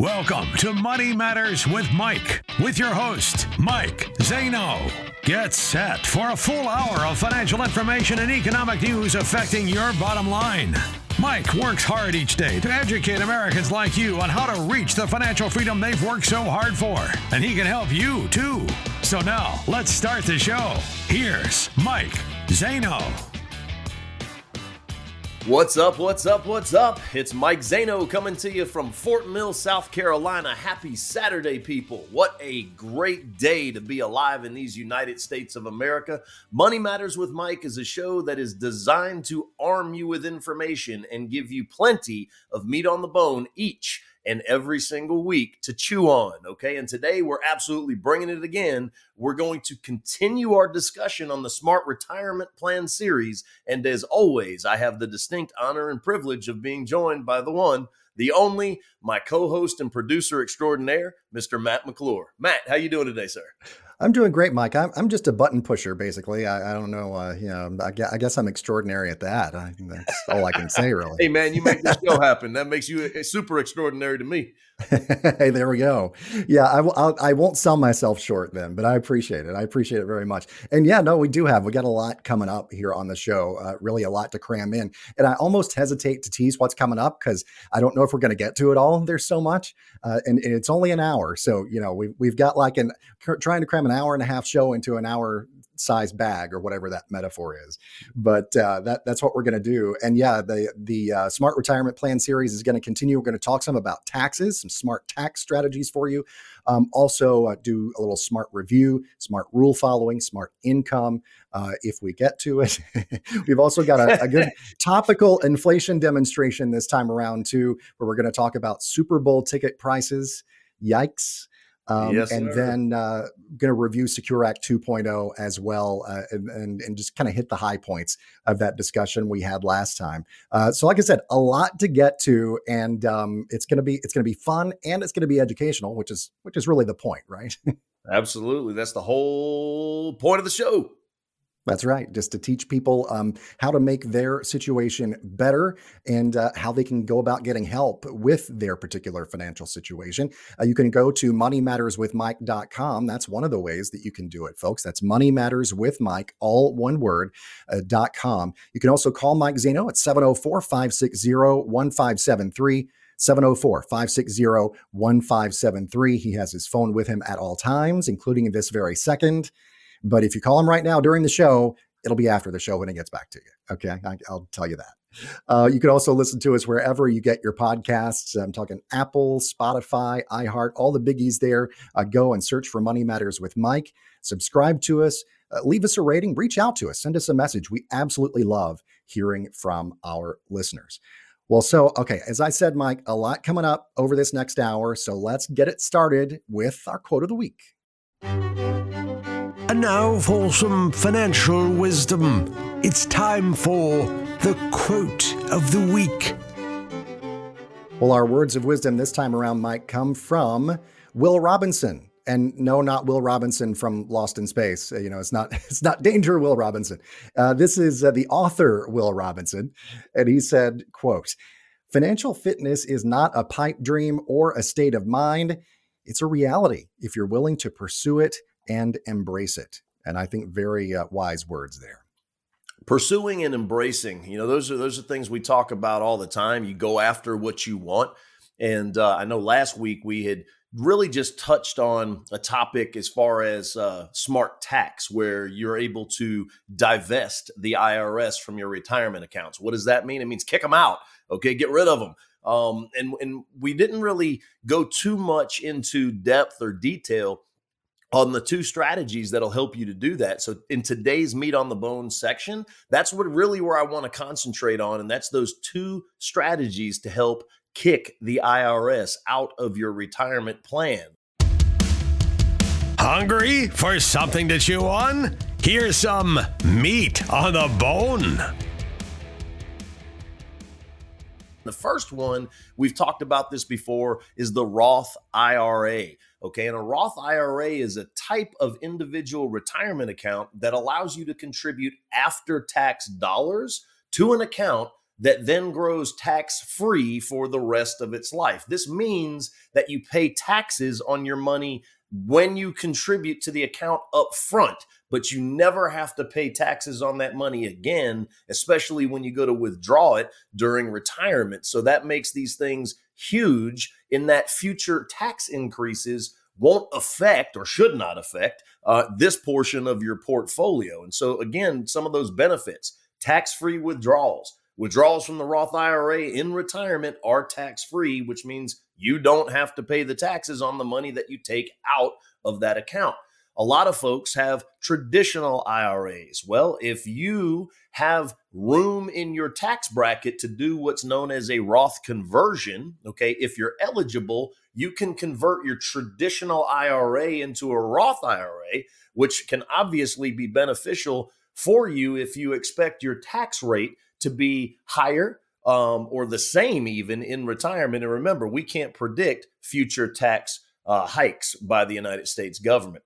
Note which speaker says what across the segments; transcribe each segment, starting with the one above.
Speaker 1: Welcome to Money Matters with Mike, with your host, Mike Zano. Get set for a full hour of financial information and economic news affecting your bottom line. Mike works hard each day to educate Americans like you on how to reach the financial freedom they've worked so hard for. And he can help you too. So now, let's start the show. Here's Mike Zano.
Speaker 2: What's up? What's up? What's up? It's Mike Zano coming to you from Fort Mill, South Carolina. Happy Saturday, people. What a great day to be alive in these United States of America. Money Matters with Mike is a show that is designed to arm you with information and give you plenty of meat on the bone each and every single week to chew on. Okay. And today we're absolutely bringing it again. We're going to continue our discussion on the Smart Retirement Plan series. And as always, I have the distinct honor and privilege of being joined by the one, the only, my co-host and producer extraordinaire, Mr. Matt McClure. Matt, how you doing today, sir?
Speaker 3: I'm doing great, Mike. I'm, I'm just a button pusher, basically. I, I don't know. Uh, you know, I guess, I guess, I'm extraordinary at that. I that's all I can say, really.
Speaker 2: hey, man, you make the show happen. That makes you super extraordinary to me.
Speaker 3: Hey, there we go. Yeah, I will. I'll, I won't sell myself short then, but I appreciate it. I appreciate it very much. And yeah, no, we do have. We got a lot coming up here on the show. Uh, really, a lot to cram in. And I almost hesitate to tease what's coming up because I don't know if we're going to get to it all. There's so much, uh, and, and, it's only an hour. So you know, we've we've got like an trying to cram an hour and a half show into an hour size bag or whatever that metaphor is. But uh, that that's what we're going to do. And yeah, the the uh, Smart Retirement Plan series is going to continue. We're going to talk some about taxes, some smart tax strategies for you. Um, also, uh, do a little smart review, smart rule following, smart income. Uh, if we get to it, we've also got a, a good topical inflation demonstration this time around too, where we're going to talk about Super Bowl ticket prices. Yikes! Um, yes, and sir. then uh, going to review Secure Act 2.0 as well, uh, and, and, and just kind of hit the high points of that discussion we had last time. Uh, so, like I said, a lot to get to, and um, it's going to be it's going to be fun and it's going to be educational, which is which is really the point, right?
Speaker 2: Absolutely, that's the whole point of the show.
Speaker 3: That's right. Just to teach people um, how to make their situation better and uh, how they can go about getting help with their particular financial situation. Uh, you can go to moneymatterswithmike.com. That's one of the ways that you can do it, folks. That's moneymatterswithmike, all one word, uh, .com. You can also call Mike Zano at 704 560 1573. 704 560 1573. He has his phone with him at all times, including this very second. But if you call him right now during the show, it'll be after the show when he gets back to you. Okay. I, will tell you that. Uh, you can also listen to us wherever you get your podcasts. I'm talking Apple, Spotify, iHeart, all the biggies there. Uh, go and search for Money Matters with Mike. Subscribe to us. Uh, leave us a rating. Reach out to us. Send us a message. We absolutely love hearing from our listeners. Well, so, okay, as I said, Mike, a lot coming up over this next hour. So let's get it started with our quote of the week.
Speaker 1: And now for some financial wisdom. It's time for the quote of the week.
Speaker 3: Well, our words of wisdom this time around might come from Will Robinson. And no, not Will Robinson from Lost in Space. Uh, you know, it's not it's not Danger Will Robinson. Uh, this is uh, the author Will Robinson, and he said, "quote Financial fitness is not a pipe dream or a state of mind. It's a reality if you're willing to pursue it and embrace it. And I think very uh, wise words there.
Speaker 2: Pursuing and embracing, you know, those are those are things we talk about all the time. You go after what you want, and uh, I know last week we had really just touched on a topic as far as uh, smart tax, where you're able to divest the IRS from your retirement accounts. What does that mean? It means kick them out. Okay, get rid of them. Um, and and we didn't really go too much into depth or detail on the two strategies that'll help you to do that. So in today's meat on the bone section, that's what really where I want to concentrate on and that's those two strategies to help kick the IRS out of your retirement plan.
Speaker 1: Hungry for something to chew on? Here's some meat on the bone.
Speaker 2: The first one, we've talked about this before, is the Roth IRA. Okay, and a Roth IRA is a type of individual retirement account that allows you to contribute after tax dollars to an account that then grows tax free for the rest of its life. This means that you pay taxes on your money when you contribute to the account up front, but you never have to pay taxes on that money again, especially when you go to withdraw it during retirement. So that makes these things huge in that future tax increases won't affect or should not affect uh, this portion of your portfolio. And so, again, some of those benefits tax free withdrawals. Withdrawals from the Roth IRA in retirement are tax free, which means you don't have to pay the taxes on the money that you take out of that account. A lot of folks have traditional IRAs. Well, if you have room in your tax bracket to do what's known as a Roth conversion, okay, if you're eligible, you can convert your traditional IRA into a Roth IRA, which can obviously be beneficial for you if you expect your tax rate to be higher um, or the same even in retirement. And remember, we can't predict future tax uh, hikes by the United States government.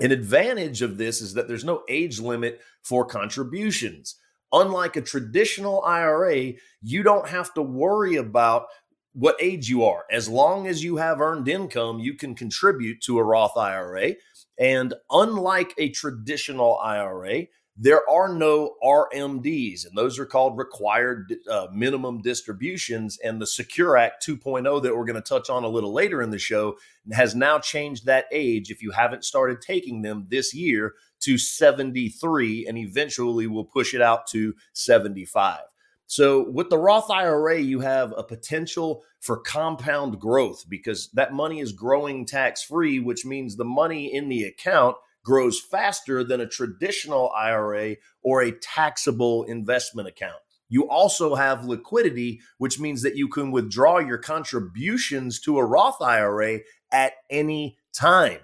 Speaker 2: An advantage of this is that there's no age limit for contributions. Unlike a traditional IRA, you don't have to worry about what age you are. As long as you have earned income, you can contribute to a Roth IRA. And unlike a traditional IRA, there are no RMDs, and those are called required uh, minimum distributions. And the Secure Act 2.0 that we're going to touch on a little later in the show has now changed that age, if you haven't started taking them this year, to 73, and eventually will push it out to 75. So, with the Roth IRA, you have a potential for compound growth because that money is growing tax free, which means the money in the account grows faster than a traditional IRA or a taxable investment account. You also have liquidity, which means that you can withdraw your contributions to a Roth IRA at any time.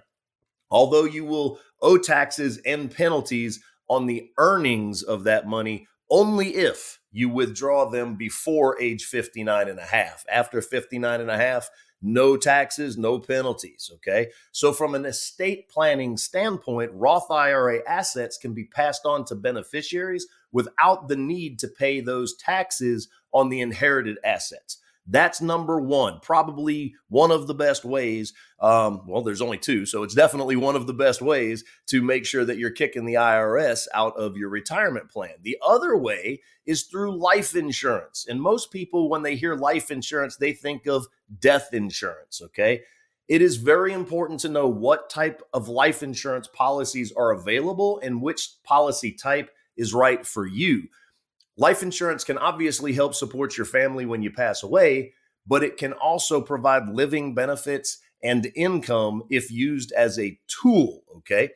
Speaker 2: Although you will owe taxes and penalties on the earnings of that money only if you withdraw them before age 59 and a half. After 59 and a half, no taxes, no penalties. Okay. So, from an estate planning standpoint, Roth IRA assets can be passed on to beneficiaries without the need to pay those taxes on the inherited assets. That's number one, probably one of the best ways. Um, well, there's only two, so it's definitely one of the best ways to make sure that you're kicking the IRS out of your retirement plan. The other way is through life insurance. And most people, when they hear life insurance, they think of death insurance, okay? It is very important to know what type of life insurance policies are available and which policy type is right for you. Life insurance can obviously help support your family when you pass away, but it can also provide living benefits and income if used as a tool. Okay.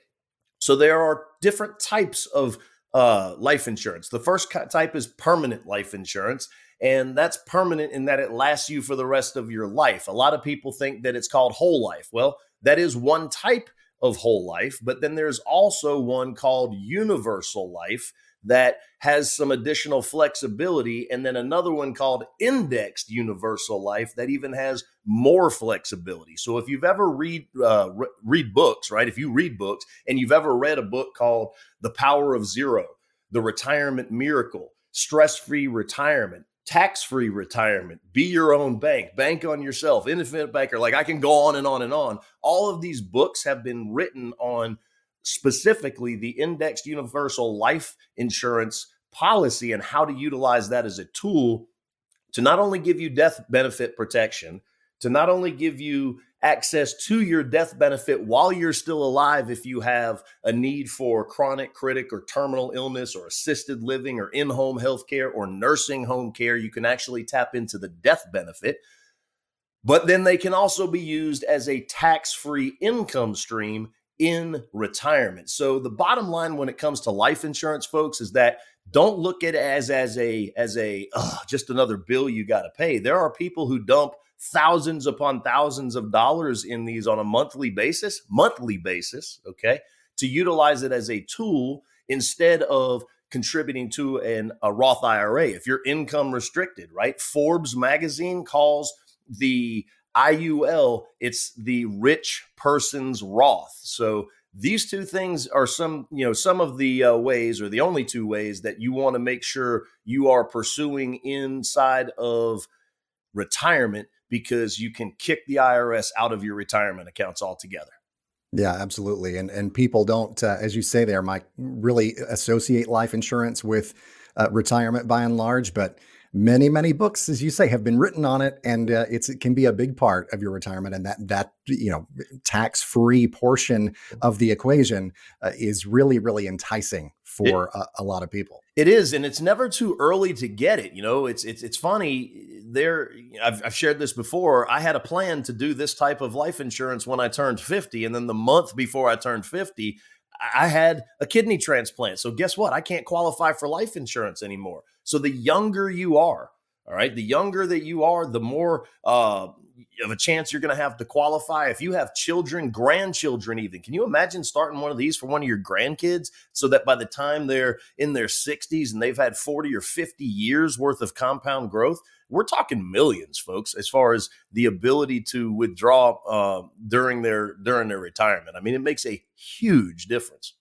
Speaker 2: So there are different types of uh, life insurance. The first type is permanent life insurance, and that's permanent in that it lasts you for the rest of your life. A lot of people think that it's called whole life. Well, that is one type of whole life, but then there's also one called universal life that has some additional flexibility, and then another one called indexed universal life that even has more flexibility. So if you've ever read uh, re- read books, right? If you read books and you've ever read a book called The Power of Zero, The Retirement Miracle, Stress Free Retirement, Tax Free Retirement, Be Your Own Bank, Bank on Yourself, Independent Banker, like I can go on and on and on. All of these books have been written on specifically the indexed universal life insurance policy and how to utilize that as a tool to not only give you death benefit protection, to not only give you access to your death benefit while you're still alive if you have a need for chronic critic or terminal illness or assisted living or in-home health care or nursing home care you can actually tap into the death benefit. But then they can also be used as a tax-free income stream in retirement. So the bottom line when it comes to life insurance folks is that don't look at it as as a as a just another bill you got to pay. There are people who dump thousands upon thousands of dollars in these on a monthly basis, monthly basis, okay? To utilize it as a tool instead of contributing to an, a Roth IRA, if you're income restricted, right? Forbes magazine calls the IUL, it's the rich person's Roth. So these two things are some, you know, some of the uh, ways or the only two ways that you want to make sure you are pursuing inside of retirement because you can kick the IRS out of your retirement accounts altogether.
Speaker 3: Yeah, absolutely. And and people don't, uh, as you say there, Mike, really associate life insurance with uh, retirement by and large. But many many books as you say have been written on it and uh, it's it can be a big part of your retirement and that that you know tax free portion of the equation uh, is really really enticing for it, a, a, lot of people
Speaker 2: it is and it's never too early to get it you know it's it's it's funny there I've, I've shared this before i had a plan to do this type of life insurance when i turned 50 and then the month before i turned 50 I had a kidney transplant. So guess what? I can't qualify for life insurance anymore. So the younger you are, all right, the younger that you are, the more uh, of a chance you're going to have to qualify. If you have children, grandchildren, even, can you imagine starting one of these for one of your grandkids so that by the time they're in their 60s and they've had 40 or 50 years worth of compound growth, we're talking millions, folks, as far as the ability to withdraw uh, during their during their retirement. I mean, it makes a huge difference.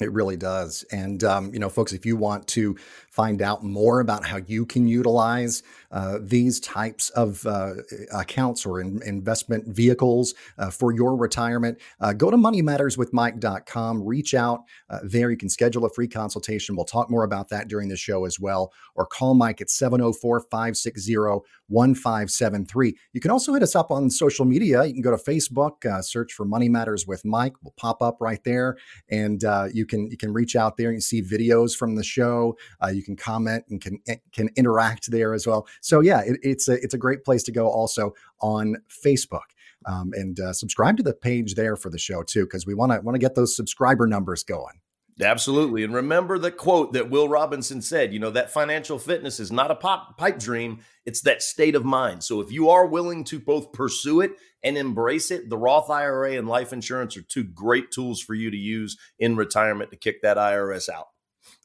Speaker 3: It really does. And, um, you know, folks, if you want to find out more about how you can utilize uh, these types of uh, accounts or in, investment vehicles uh, for your retirement, uh, go to moneymatterswithmike.com. Reach out uh, there. You can schedule a free consultation. We'll talk more about that during the show as well. Or call Mike at 704 560 1573. You can also hit us up on social media. You can go to Facebook, uh, search for Money Matters with Mike. We'll pop up right there. And you can you can reach out there and see videos from the show. you can comment and can can interact there as well. So yeah, it, it's a it's a great place to go. Also on Facebook. Um, and uh, subscribe to the page there for the show too, because we want to want to get those subscriber numbers going.
Speaker 2: Absolutely. And remember the quote that Will Robinson said, you know, that financial fitness is not a pop, pipe dream, it's that state of mind. So if you are willing to both pursue it and embrace it, the Roth IRA and life insurance are two great tools for you to use in retirement to kick that IRS out.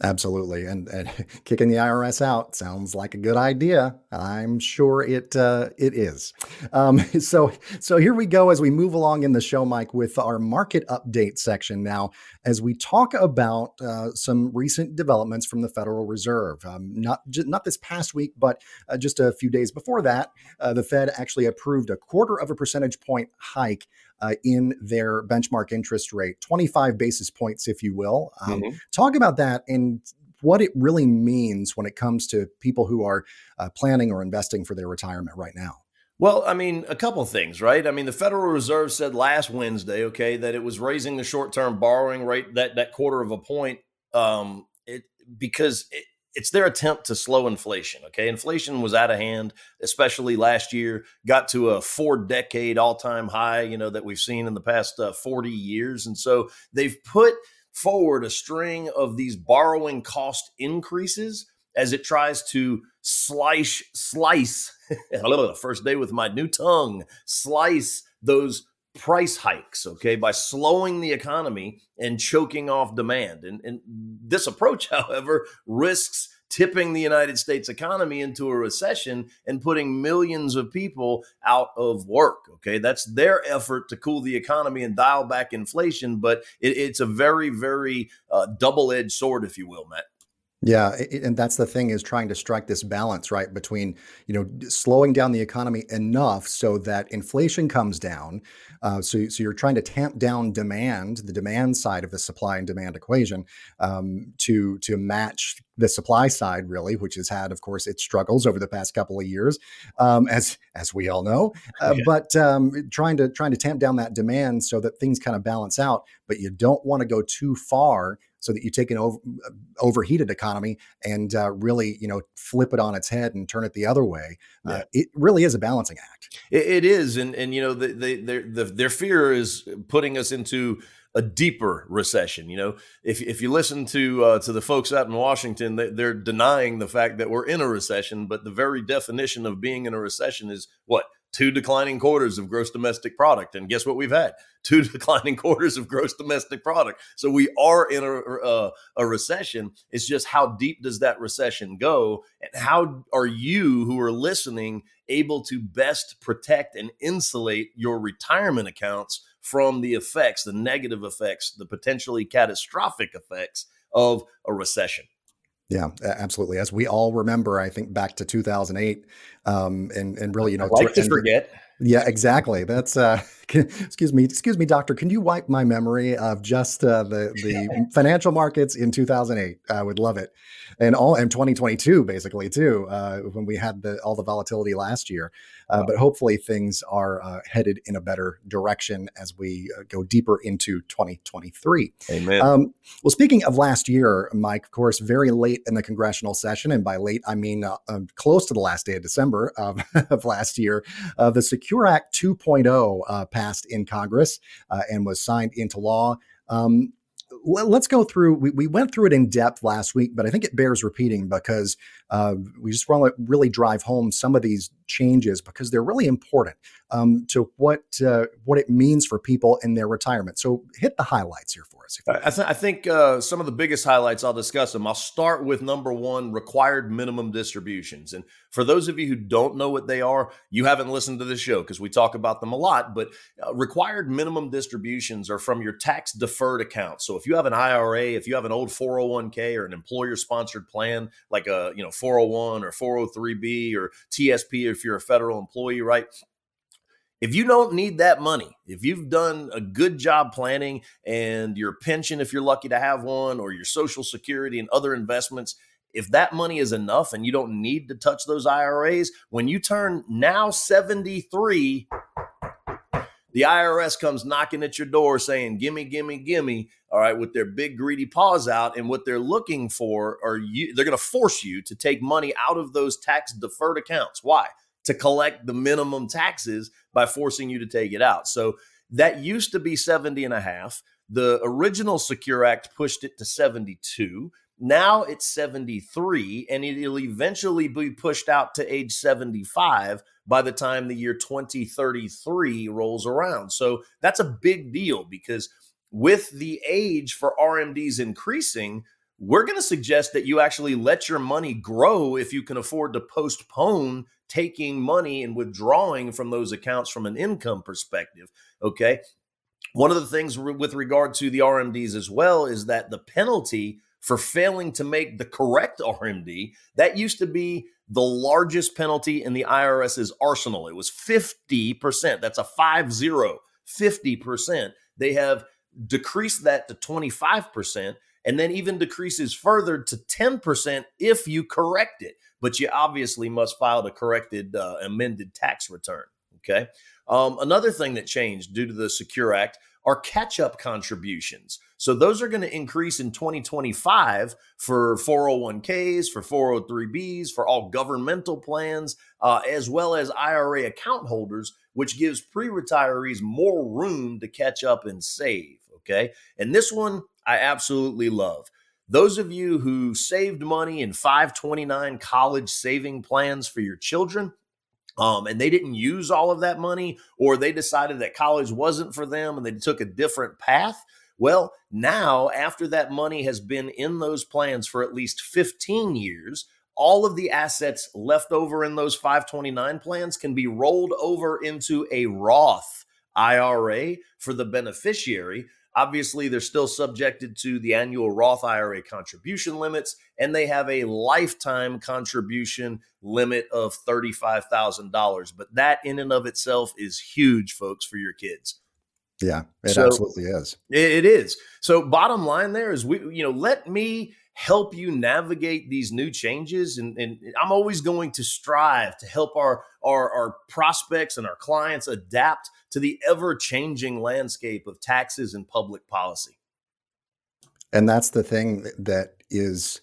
Speaker 3: Absolutely, and, and kicking the IRS out sounds like a good idea. I'm sure it uh, it is. Um, so so here we go as we move along in the show, Mike, with our market update section. Now, as we talk about uh, some recent developments from the Federal Reserve, um, not not this past week, but uh, just a few days before that, uh, the Fed actually approved a quarter of a percentage point hike uh, in their benchmark interest rate, 25 basis points, if you will. Um, mm-hmm. Talk about that and what it really means when it comes to people who are uh, planning or investing for their retirement right now.
Speaker 2: Well, I mean, a couple things, right? I mean, the Federal Reserve said last Wednesday, okay, that it was raising the short-term borrowing rate that that quarter of a point, um, it because it, it's their attempt to slow inflation. Okay. Inflation was out of hand, especially last year, got to a four decade all time high, you know, that we've seen in the past uh, 40 years. And so they've put forward a string of these borrowing cost increases as it tries to slice, slice, first day with my new tongue, slice those price hikes, okay, by slowing the economy and choking off demand. And, and this approach, however, risks tipping the United States economy into a recession and putting millions of people out of work. Okay, that's their effort to cool the economy and dial back inflation, but it, it's a very, very uh, double edged sword, if you will, Matt.
Speaker 3: Yeah, and that's the thing is trying to strike this balance, right, between you know slowing down the economy enough so that inflation comes down. Uh, so, so you're trying to tamp down demand, the demand side of the supply and demand equation, um, to to match the supply side, really, which has had, of course, its struggles over the past couple of years, um, as as we all know. Uh, yeah. But um, trying to trying to tamp down that demand so that things kind of balance out, but you don't want to go too far so that you take an over, uh, overheated economy and uh, really, you know, flip it on its head and turn it the other way. Uh, yeah. Uh, it really is a balancing act.
Speaker 2: it, it is, and and you know, the, the, the, their fear is putting us into a deeper recession. You know, if if you listen to uh, to the folks out in Washington, they, they're denying the fact that we're in a recession, but the very definition of being in a recession is what two declining quarters of gross domestic product. And guess what we've had? Two declining quarters of gross domestic product. So we are in a, a, a, recession. It's just how deep does that recession go? And how are you who are listening able to best protect and insulate your retirement accounts from the effects, the negative effects, the potentially catastrophic effects of a recession?
Speaker 3: Yeah, absolutely. As we all remember, I think back to 2008, um, and and really, you know,
Speaker 2: I like to forget.
Speaker 3: Yeah, exactly. That's uh, excuse me, excuse me, doctor. Can you wipe my memory of just uh, the the financial markets in 2008? I would love it, and all in 2022, basically too, uh, when we had the all the volatility last year. Uh, but hopefully, things are uh, headed in a better direction as we uh, go deeper into 2023.
Speaker 2: Amen. Um,
Speaker 3: well, speaking of last year, Mike, of course, very late in the congressional session, and by late I mean uh, um, close to the last day of December of, of last year, uh, the Secure Act 2.0 uh, passed in Congress and was signed into law. Um, let's go through. We, we went through it in depth last week, but I think it bears repeating because uh, we just want to really drive home some of these changes because they're really important um, to what uh, what it means for people in their retirement. So hit the highlights here for us.
Speaker 2: I, th- I, think uh, some of the biggest highlights I'll discuss them. I'll start with number one: required minimum distributions. And for those of you who don't know what they are, you haven't listened to the show because we talk about them a lot. But uh, required minimum distributions are from your tax deferred account. So if you have an IRA, if you have an old 401k or an employer sponsored plan like a you know 401 or 403b or TSP if you're a federal employee, right? If you don't need that money, if you've done a good job planning and your pension, if you're lucky to have one, or your social security and other investments, if that money is enough and you don't need to touch those IRAs, when you turn now 73, the IRS comes knocking at your door saying, Gimme, gimme, gimme, all right, with their big greedy paws out. And what they're looking for are you, they're going to force you to take money out of those tax deferred accounts. Why? To collect the minimum taxes by forcing you to take it out. So that used to be 70 and a half. The original Secure Act pushed it to 72. Now it's 73, and it'll eventually be pushed out to age 75 by the time the year 2033 rolls around. So that's a big deal because with the age for RMDs increasing, we're going to suggest that you actually let your money grow if you can afford to postpone taking money and withdrawing from those accounts from an income perspective. Okay. One of the things with regard to the RMDs as well is that the penalty for failing to make the correct RMD, that used to be the largest penalty in the IRS's arsenal. It was 50%. That's a 5 0, 50%. They have decreased that to 25% and then even decreases further to 10% if you correct it but you obviously must file the corrected uh, amended tax return. Okay. Um, another thing that changed due to the Secure Act are catch up contributions. So those are going to increase in 2025 for 401ks, for 403bs, for all governmental plans, uh, as well as IRA account holders, which gives pre retirees more room to catch up and save. Okay. And this one I absolutely love. Those of you who saved money in 529 college saving plans for your children, um, and they didn't use all of that money, or they decided that college wasn't for them and they took a different path. Well, now, after that money has been in those plans for at least 15 years, all of the assets left over in those 529 plans can be rolled over into a Roth IRA for the beneficiary, Obviously, they're still subjected to the annual Roth IRA contribution limits, and they have a lifetime contribution limit of $35,000. But that, in and of itself, is huge, folks, for your kids.
Speaker 3: Yeah, it so, absolutely is.
Speaker 2: It is. So, bottom line there is, we, you know, let me help you navigate these new changes. And, and, i'm always going to strive to help our, our our prospects and our clients adapt to the ever changing landscape of taxes and public policy.
Speaker 3: And that's the thing that is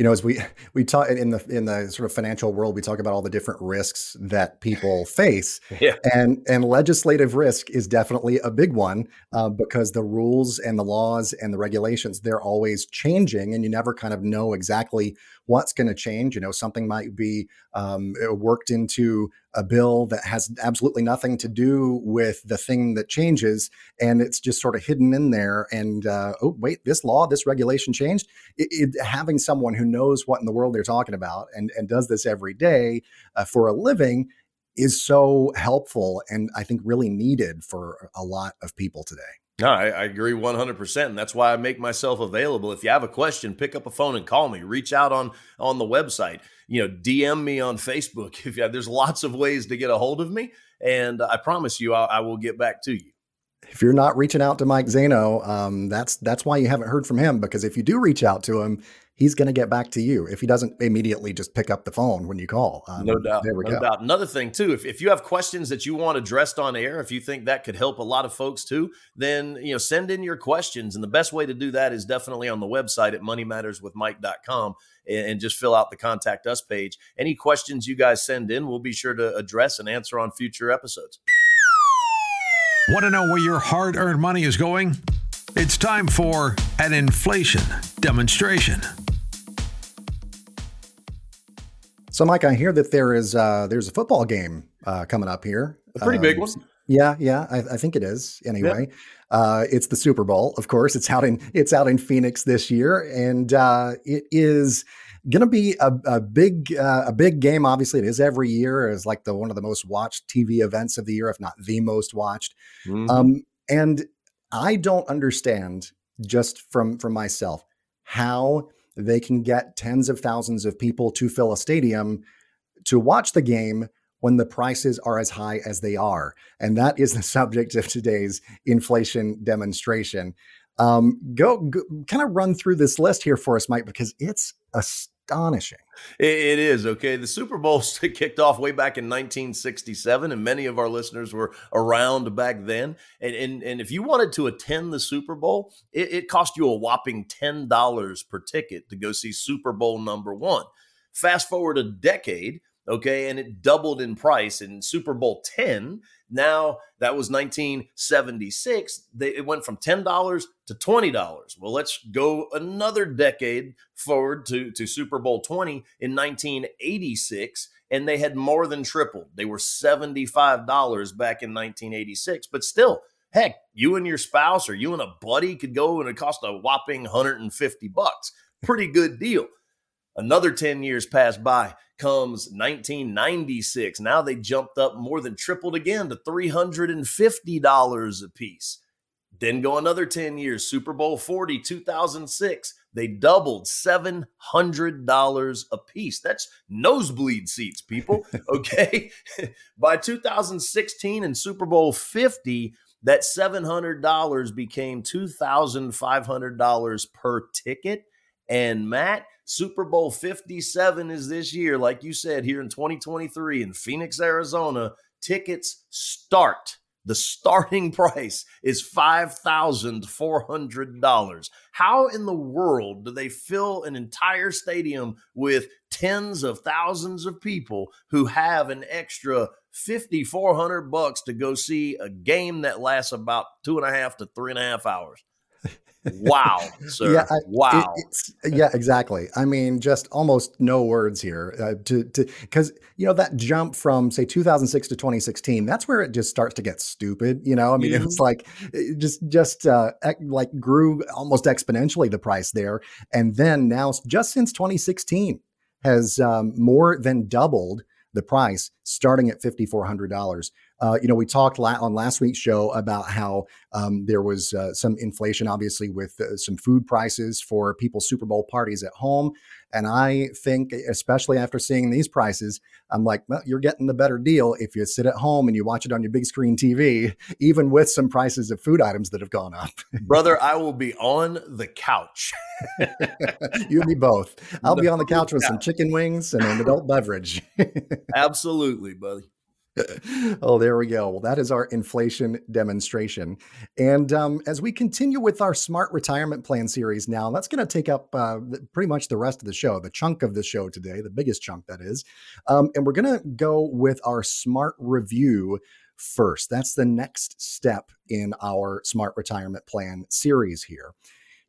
Speaker 3: you know, as we we talk in the in the sort of financial world, we talk about all the different risks that people face,
Speaker 2: yeah.
Speaker 3: and and legislative risk is definitely a big one uh, because the rules and the laws and the regulations they're always changing, and you never kind of know exactly what's going to change. You know, something might be um, worked into a bill that has absolutely nothing to do with the thing that changes, and it's just sort of hidden in there. And uh, oh, wait, this law, this regulation changed. It, it, having someone who knows what in the world they're talking about and and does this every day uh, for a living is so helpful and I think really needed for a lot of people today.
Speaker 2: No, I, I, agree 100%. And that's why I make myself available. If you have a question, pick up a phone and call me. Reach out on on the website. You know, DM me on Facebook. If you there's lots of ways to get a hold of me. And I promise you, I, I will get back to you.
Speaker 3: If you're not reaching out to Mike Zaino, um, that's that's why you haven't heard from him. Because if you do reach out to him, he's going to get back to you if he doesn't immediately just pick up the phone when you call.
Speaker 2: Um, no doubt. There we no go. doubt. Another thing too, if, if you have questions that you want addressed on air, if you think that could help a lot of folks too, then you know send in your questions. And the best way to do that is definitely on the website at moneymatterswithmike.com and, and just fill out the contact us page. Any questions you guys send in, we'll be sure to address and answer on future episodes.
Speaker 1: Want to know where your hard earned money is going? It's time for an inflation demonstration.
Speaker 3: So, Mike, I hear that there is uh, there's a football game uh, coming up here.
Speaker 2: A pretty um, big one.
Speaker 3: Yeah, yeah, I, I think it is. Anyway, uh, it's the Super Bowl, of course. It's out in it's out in Phoenix this year, and uh, it is going to be a, a big uh, a big game. Obviously, it is every year. It's like the one of the most watched TV events of the year, if not the most watched. Mm-hmm. Um, and I don't understand just from from myself how they can get tens of thousands of people to fill a stadium to watch the game when the prices are as high as they are. And that is the subject of today's inflation demonstration. Um, go, go kind of run through this list here for us, Mike, because it's a astonishing.
Speaker 2: It is okay. The Super Bowl kicked off way back in 1967, and many of our listeners were around back then. And and, and if you wanted to attend the Super Bowl, it, it cost you a whopping ten dollars per ticket to go see Super Bowl number one. Fast forward a decade, okay, and it doubled in price. In Super Bowl 10, now that was 1976, they, it went from $10 to $20. Well, let's go another decade forward to, to Super Bowl 20 in 1986, and they had more than tripled. They were $75 back in 1986, but still, heck, you and your spouse or you and a buddy could go and it cost a whopping 150 bucks. Pretty good deal. Another 10 years passed by comes 1996. Now they jumped up more than tripled again to $350 a piece. Then go another 10 years, Super Bowl 40, 2006. They doubled $700 a piece. That's nosebleed seats, people. Okay. By 2016 and Super Bowl 50, that $700 became $2,500 per ticket. And Matt, Super Bowl 57 is this year, like you said, here in 2023 in Phoenix, Arizona. Tickets start. The starting price is $5,400. How in the world do they fill an entire stadium with tens of thousands of people who have an extra 5400 bucks to go see a game that lasts about two and a half to three and a half hours? Wow, sir.
Speaker 3: Yeah, I,
Speaker 2: wow.
Speaker 3: It, yeah, exactly. I mean, just almost no words here uh, to to because you know that jump from say 2006 to 2016. That's where it just starts to get stupid. You know, I mean, mm-hmm. it was like it just just uh, like grew almost exponentially the price there, and then now just since 2016 has um, more than doubled the price, starting at fifty four hundred dollars. Uh, you know, we talked la- on last week's show about how um, there was uh, some inflation, obviously, with uh, some food prices for people's Super Bowl parties at home. And I think, especially after seeing these prices, I'm like, well, you're getting the better deal if you sit at home and you watch it on your big screen TV, even with some prices of food items that have gone up.
Speaker 2: Brother, I will be on the couch.
Speaker 3: you and me both. I'll the be on the couch with couch. some chicken wings and an adult beverage.
Speaker 2: Absolutely, buddy.
Speaker 3: oh, there we go. Well, that is our inflation demonstration. And um, as we continue with our smart retirement plan series now, that's going to take up uh, pretty much the rest of the show, the chunk of the show today, the biggest chunk that is. Um, and we're going to go with our smart review first. That's the next step in our smart retirement plan series here.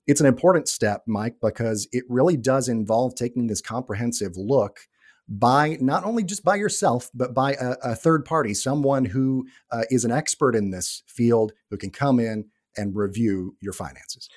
Speaker 3: it's an important step, Mike, because it really does involve taking this comprehensive look by not only just by yourself, but by a, a third party, someone who uh, is an expert in this field who can come in and review your finances.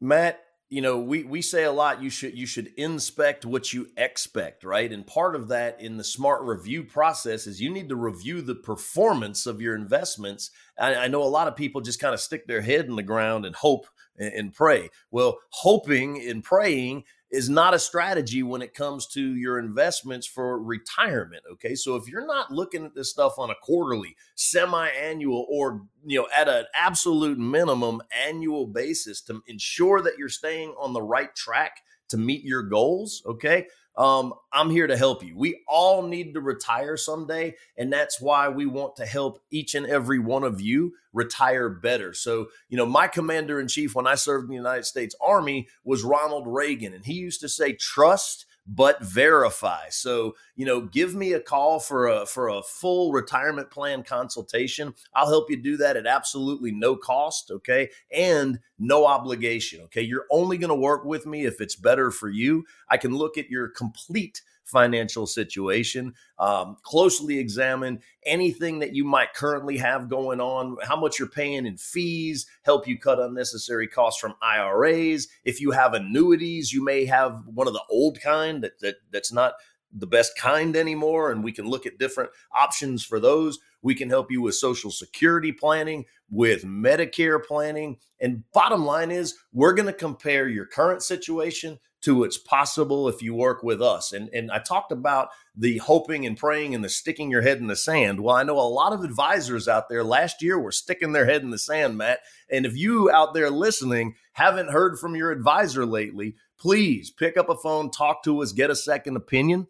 Speaker 2: Matt, you know, we we say a lot you should you should inspect what you expect, right? And part of that in the smart review process is you need to review the performance of your investments. I, I know a lot of people just kind of stick their head in the ground and hope and, and pray. Well, hoping and praying is not a strategy when it comes to your investments for retirement okay? So if you're not looking at this stuff on a quarterly semi-annual or you know at an absolute minimum annual basis to ensure that you're staying on the right track to meet your goals okay um, I'm here to help you. We all need to retire someday. And that's why we want to help each and every one of you retire better. So, you know, my commander in chief when I served in the United States Army was Ronald Reagan. And he used to say, trust but verify. So, you know, give me a call for a for a full retirement plan consultation. I'll help you do that at absolutely no cost, okay? And no obligation, okay? You're only going to work with me if it's better for you. I can look at your complete financial situation, um, closely examine anything that you might currently have going on, how much you're paying in fees, help you cut unnecessary costs from IRAs. If you have annuities, you may have one of the old kind that, that that's not the best kind anymore and we can look at different options for those we can help you with social security planning with medicare planning and bottom line is we're going to compare your current situation to what's possible if you work with us. And and i talked about the hoping and praying and the sticking your head in the sand. Well i know a lot of advisors out there last year were sticking their head in the sand matt. And if you out there listening haven't heard from your advisor lately please pick up a phone talk to us get a second opinion.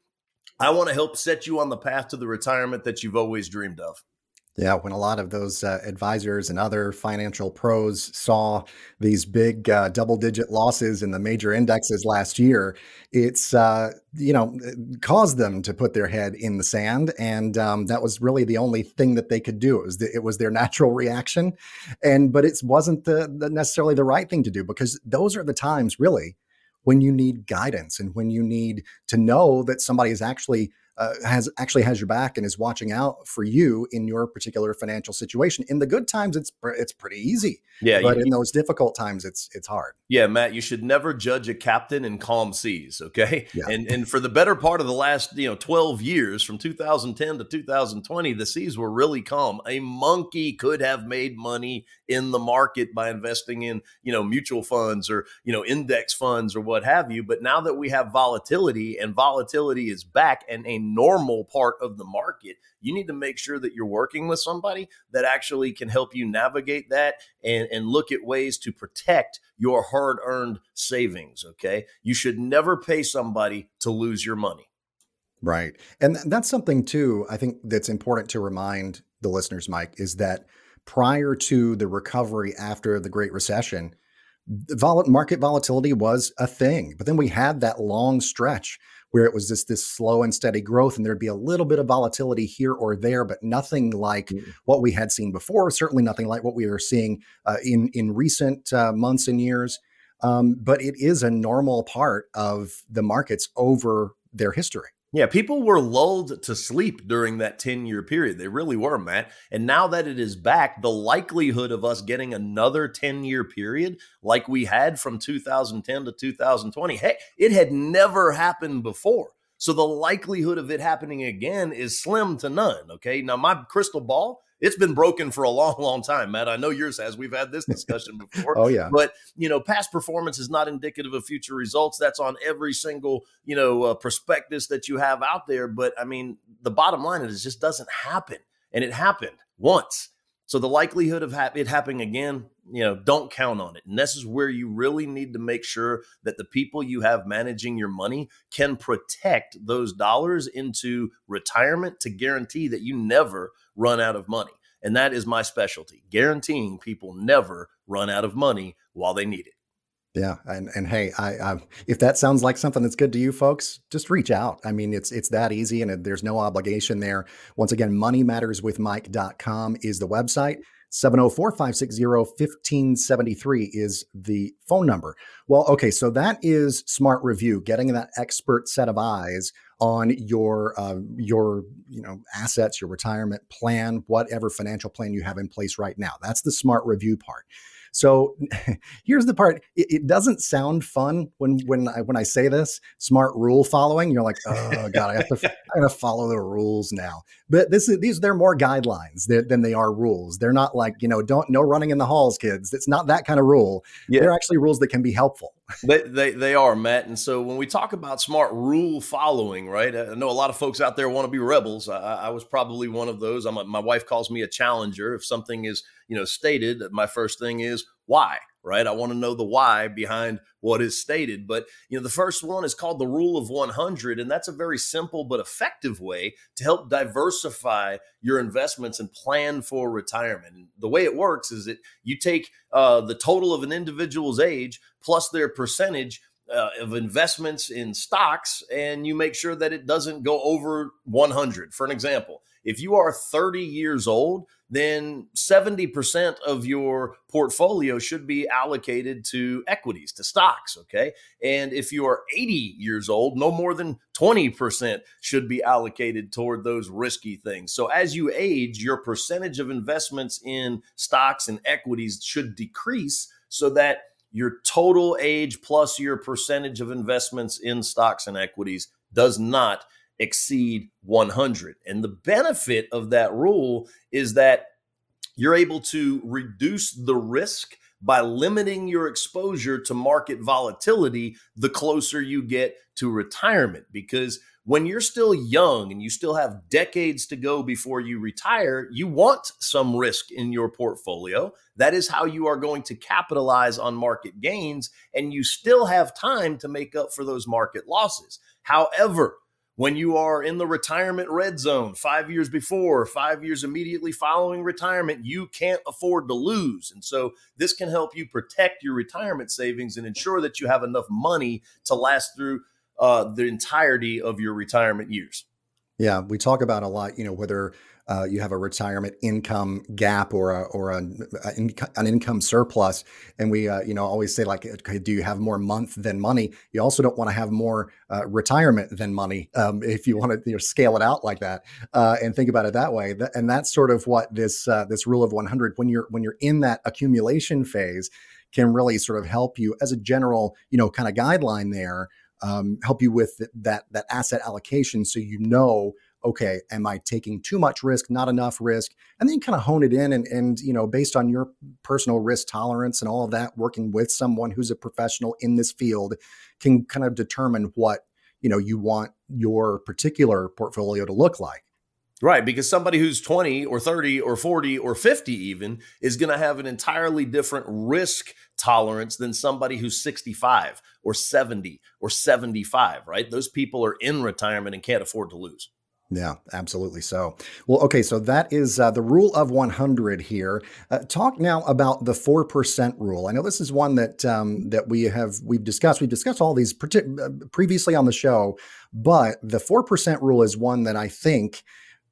Speaker 2: I want to help set you on the path to the retirement that you've always dreamed of.
Speaker 3: Yeah, when a lot of those uh, advisors and other financial pros saw these big uh, double-digit losses in the major indexes last year, it's uh, you know caused them to put their head in the sand, and um, that was really the only thing that they could do. It was the, it was their natural reaction, and but it wasn't the, the necessarily the right thing to do because those are the times really when you need guidance and when you need to know that somebody is actually uh, has actually has your back and is watching out for you in your particular financial situation. In the good times, it's it's pretty easy. Yeah, but you, in those difficult times, it's it's hard.
Speaker 2: Yeah, Matt, you should never judge a captain in calm seas. Okay, yeah. and and for the better part of the last you know twelve years, from 2010 to 2020, the seas were really calm. A monkey could have made money in the market by investing in you know mutual funds or you know index funds or what have you. But now that we have volatility and volatility is back and a normal part of the market, you need to make sure that you're working with somebody that actually can help you navigate that and, and look at ways to protect your hard earned savings. Okay. You should never pay somebody to lose your money.
Speaker 3: Right. And that's something too, I think that's important to remind the listeners, Mike, is that prior to the recovery after the Great Recession, market volatility was a thing. But then we had that long stretch where it was just this slow and steady growth, and there'd be a little bit of volatility here or there, but nothing like mm-hmm. what we had seen before. Certainly nothing like what we are seeing uh, in in recent uh, months and years. Um, but it is a normal part of the markets over their history.
Speaker 2: Yeah, people were lulled to sleep during that 10 year period. They really were, Matt. And now that it is back, the likelihood of us getting another 10 year period like we had from 2010 to 2020, hey, it had never happened before. So the likelihood of it happening again is slim to none. Okay. Now, my crystal ball it's been broken for a long, long time, Matt. I know yours has. We've had this discussion before.
Speaker 3: oh yeah.
Speaker 2: But you know, past performance is not indicative of future results. That's on every single you know uh, prospectus that you have out there. But I mean, the bottom line is, it just doesn't happen, and it happened once. So the likelihood of ha- it happening again, you know, don't count on it. And this is where you really need to make sure that the people you have managing your money can protect those dollars into retirement to guarantee that you never run out of money. And that is my specialty, guaranteeing people never run out of money while they need it.
Speaker 3: Yeah, and and hey, I, I, if that sounds like something that's good to you folks, just reach out. I mean, it's it's that easy, and there's no obligation there. Once again, moneymatterswithmike.com is the website. 704 560 1573 is the phone number. Well, okay, so that is smart review, getting that expert set of eyes on your uh, your you know assets, your retirement plan, whatever financial plan you have in place right now. That's the smart review part. So here's the part: it, it, doesn't sound fun when when I when I say this smart rule following. You're like, oh god, I have to I have to follow the rules now. But this is these they're more guidelines than they are rules. They're not like you know don't no running in the halls, kids. It's not that kind of rule. Yeah. They're actually rules that can be helpful.
Speaker 2: They, they they are Matt, and so when we talk about smart rule following, right? Uh, I know a lot of folks out there want to be rebels. I, I was probably one of those. I'm a, my wife calls me a challenger. If something is you know stated, my first thing is why, right? I want to know the why behind what is stated. But you know, the first one is called the rule of 100, and that's a very simple but effective way to help diversify your investments and plan for retirement. And the way it works is that you take uh, the total of an individual's age plus their percentage uh, of investments in stocks and you make sure that it doesn't go over 100. For an example, if you are 30 years old, then 70% of your portfolio should be allocated to equities, to stocks. Okay. And if you are 80 years old, no more than 20% should be allocated toward those risky things. So as you age, your percentage of investments in stocks and equities should decrease so that your total age plus your percentage of investments in stocks and equities does not exceed 100. And the benefit of that rule is that you're able to reduce the risk by limiting your exposure to market volatility the closer you get to retirement. Because when you're still young and you still have decades to go before you retire, you want some risk in your portfolio. That is how you are going to capitalize on market gains, and you still have time to make up for those market losses. However, when you are in the retirement red zone five years before, five years immediately following retirement, you can't afford to lose. And so this can help you protect your retirement savings and ensure that you have enough money to last through uh, the entirety of your retirement years.
Speaker 3: Yeah, we talk about a lot, you know, whether uh, you have a retirement income gap or a, or a, a an income surplus, and we uh, you know always say like, okay, do you have more month than money? You also don't want to have more uh, retirement than money um, if you want to you know, scale it out like that uh, and think about it that way. And that's sort of what this uh, this rule of 100 when you're when you're in that accumulation phase can really sort of help you as a general you know kind of guideline there. Um, help you with that that asset allocation so you know okay, am I taking too much risk, not enough risk? And then kind of hone it in and, and, you know, based on your personal risk tolerance and all of that, working with someone who's a professional in this field can kind of determine what, you know, you want your particular portfolio to look like.
Speaker 2: Right, because somebody who's 20 or 30 or 40 or 50 even is going to have an entirely different risk tolerance than somebody who's 65 or 70 or 75, right? Those people are in retirement and can't afford to lose.
Speaker 3: Yeah, absolutely so. Well, okay, so that is uh, the rule of 100 here. Uh, talk now about the 4% rule. I know this is one that um, that we have we've discussed. We've discussed all these uh, previously on the show, but the 4% rule is one that I think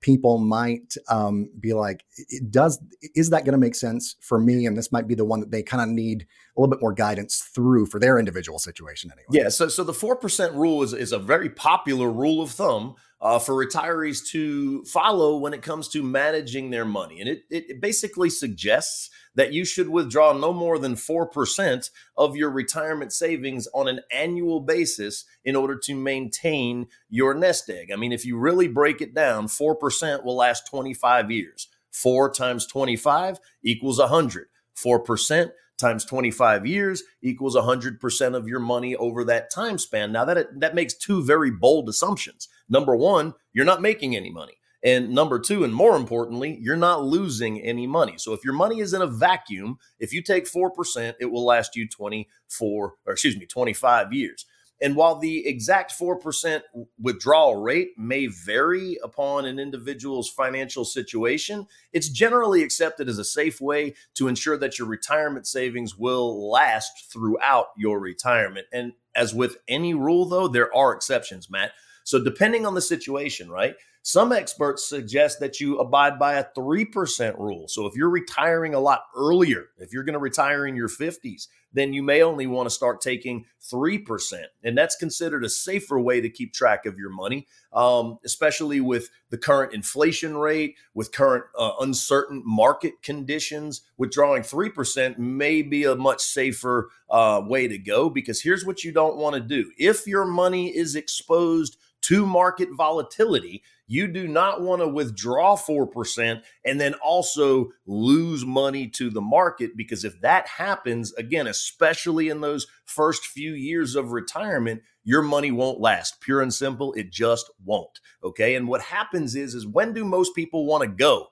Speaker 3: people might um, be like, does is that going to make sense for me? And this might be the one that they kind of need a little bit more guidance through for their individual situation anyway.
Speaker 2: Yeah. So so the four percent rule is is a very popular rule of thumb uh, for retirees to follow when it comes to managing their money, and it it basically suggests that you should withdraw no more than 4% of your retirement savings on an annual basis in order to maintain your nest egg. I mean, if you really break it down, 4% will last 25 years. 4 times 25 equals 100. 4% times 25 years equals 100% of your money over that time span. Now that that makes two very bold assumptions. Number 1, you're not making any money. And number two, and more importantly, you're not losing any money. So if your money is in a vacuum, if you take 4%, it will last you 24, or excuse me, 25 years. And while the exact 4% withdrawal rate may vary upon an individual's financial situation, it's generally accepted as a safe way to ensure that your retirement savings will last throughout your retirement. And as with any rule, though, there are exceptions, Matt. So depending on the situation, right? Some experts suggest that you abide by a 3% rule. So if you're retiring a lot earlier, if you're going to retire in your 50s, then you may only want to start taking 3%. And that's considered a safer way to keep track of your money, um, especially with the current inflation rate, with current uh, uncertain market conditions. Withdrawing 3% may be a much safer uh, way to go because here's what you don't want to do. If your money is exposed to market volatility, you do not want to withdraw 4% and then also lose money to the market because if that happens, again, especially in those first few years of retirement, your money won't last. Pure and simple, it just won't. Okay. And what happens is, is when do most people want to go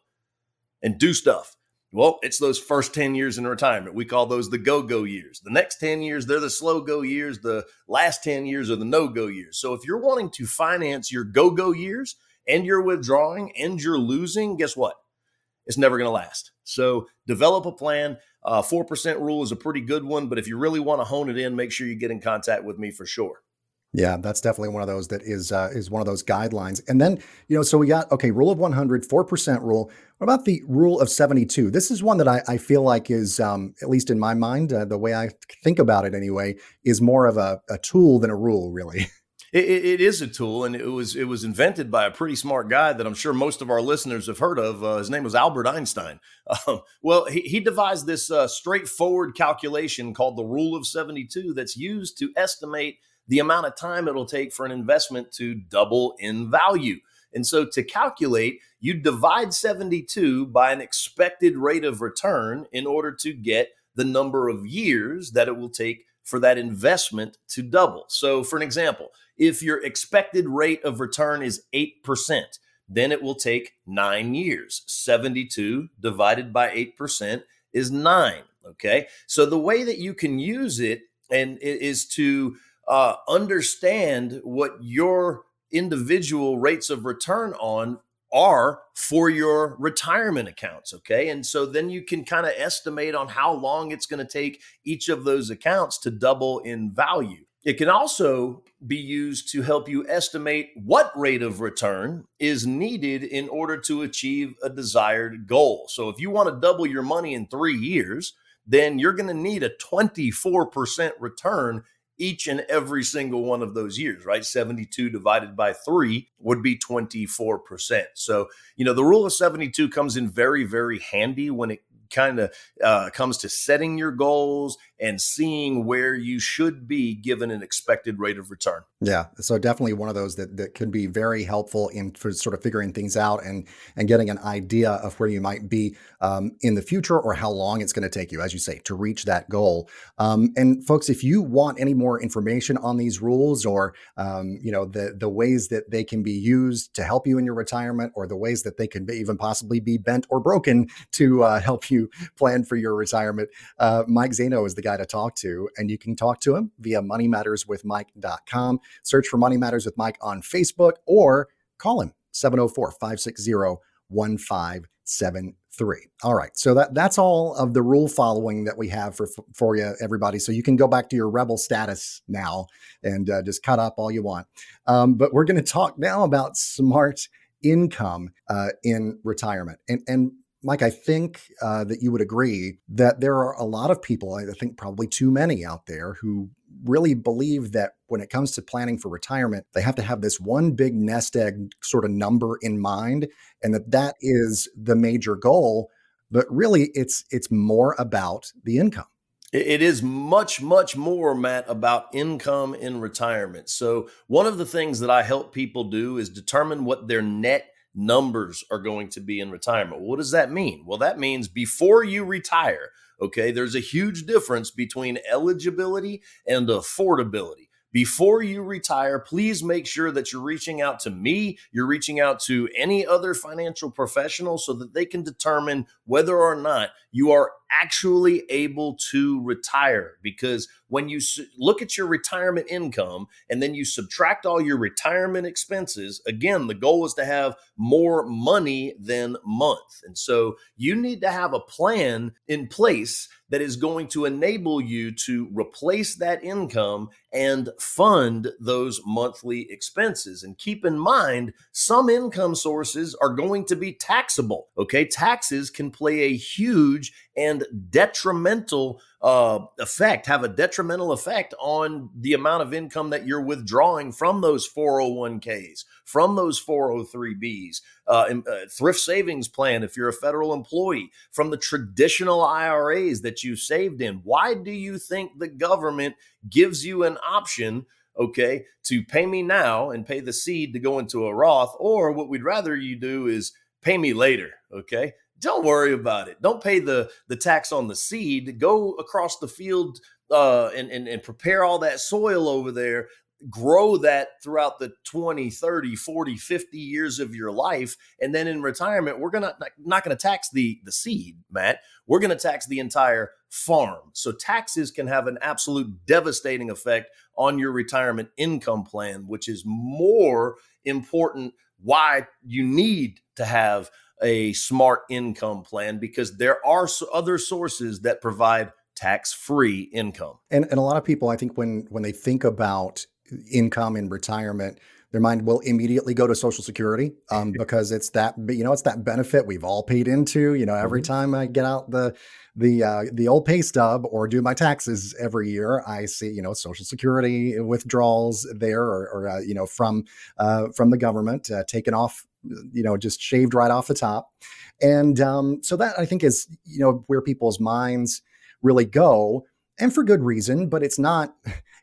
Speaker 2: and do stuff? Well, it's those first 10 years in retirement. We call those the go go years. The next 10 years, they're the slow go years. The last 10 years are the no go years. So if you're wanting to finance your go go years and you're withdrawing and you're losing, guess what? It's never going to last. So develop a plan. Uh, 4% rule is a pretty good one, but if you really want to hone it in, make sure you get in contact with me for sure.
Speaker 3: Yeah, that's definitely one of those that is uh, is one of those guidelines. And then you know, so we got okay, rule of 100, four percent rule. What about the rule of 72? This is one that I, I feel like is, um, at least in my mind, uh, the way I think about it anyway, is more of a, a tool than a rule, really.
Speaker 2: It, it is a tool, and it was it was invented by a pretty smart guy that I'm sure most of our listeners have heard of. Uh, his name was Albert Einstein. Um, well, he, he, devised this uh, straightforward calculation called the Rule of 72 that's used to estimate the amount of time it'll take for an investment to double in value. And so to calculate, you divide 72 by an expected rate of return in order to get the number of years that it will take for that investment to double. So, for an example, if your expected rate of return is 8%, then it will take nine years. 72 divided by 8% is nine. Okay. So, the way that you can use it and is to uh, understand what your individual rates of return on are for your retirement accounts. Okay. And so then you can kind of estimate on how long it's going to take each of those accounts to double in value. It can also be used to help you estimate what rate of return is needed in order to achieve a desired goal. So if you want to double your money in three years, then you're going to need a 24% return each and every single one of those years, right? 72 divided by three would be 24%. So, you know, the rule of 72 comes in very, very handy when it kind of uh, comes to setting your goals and seeing where you should be given an expected rate of return.
Speaker 3: Yeah, so definitely one of those that that can be very helpful in for sort of figuring things out and and getting an idea of where you might be um, in the future or how long it's going to take you, as you say, to reach that goal. Um, and folks, if you want any more information on these rules or um, you know the the ways that they can be used to help you in your retirement or the ways that they can even possibly be bent or broken to uh, help you plan for your retirement, uh, Mike Zaino is the guy guy to talk to. And you can talk to him via moneymatterswithmike.com. Search for Money Matters with Mike on Facebook or call him 704 560 1573. All right. So that that's all of the rule following that we have for for you everybody. So you can go back to your rebel status now and uh, just cut up all you want. Um, but we're going to talk now about smart income uh, in retirement. And and Mike, I think uh, that you would agree that there are a lot of people, I think probably too many out there, who really believe that when it comes to planning for retirement, they have to have this one big nest egg sort of number in mind, and that that is the major goal. But really, it's it's more about the income.
Speaker 2: It is much, much more, Matt, about income in retirement. So, one of the things that I help people do is determine what their net numbers are going to be in retirement. What does that mean? Well, that means before you retire, okay, there's a huge difference between eligibility and affordability before you retire, please make sure that you're reaching out to me, you're reaching out to any other financial professional so that they can determine whether or not you are actually able to retire. Because when you look at your retirement income and then you subtract all your retirement expenses, again, the goal is to have more money than month. And so you need to have a plan in place that is going to enable you to replace that income and fund those monthly expenses. And keep in mind, some income sources are going to be taxable. Okay. Taxes can play a huge and detrimental uh, effect, have a detrimental effect on the amount of income that you're withdrawing from those 401ks, from those 403bs, uh, uh, thrift savings plan if you're a federal employee, from the traditional IRAs that you saved in. Why do you think the government gives you an option? Okay, to pay me now and pay the seed to go into a Roth, or what we'd rather you do is pay me later. Okay, don't worry about it. Don't pay the the tax on the seed. Go across the field uh, and, and and prepare all that soil over there. Grow that throughout the 20, 30, 40, 50 years of your life. And then in retirement, we're gonna not gonna tax the the seed, Matt. We're gonna tax the entire farm. So taxes can have an absolute devastating effect on your retirement income plan, which is more important why you need to have a smart income plan because there are other sources that provide tax-free income.
Speaker 3: And, and a lot of people, I think, when when they think about income in retirement, their mind will immediately go to Social Security um, because it's that you know it's that benefit we've all paid into. You know, every mm-hmm. time I get out the the uh, the old pay stub or do my taxes every year, I see you know Social Security withdrawals there or, or uh, you know from uh, from the government uh, taken off you know, just shaved right off the top. And um, so that I think is, you know, where people's minds really go, and for good reason. But it's not,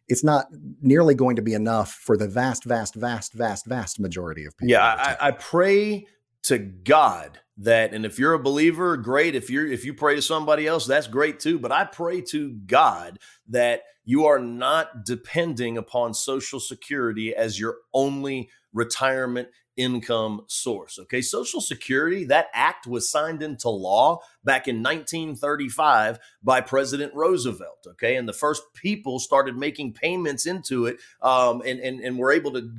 Speaker 3: it's not nearly going to be enough for the vast, vast, vast, vast, vast majority of people.
Speaker 2: Yeah, I, I pray to God that, and if you're a believer, great. If you're if you pray to somebody else, that's great too. But I pray to God that you are not depending upon Social Security as your only retirement income source. Okay, Social Security, that act was signed into law back in 1935 by President Roosevelt. Okay, and the first people started making payments into it um, and, and, and were able to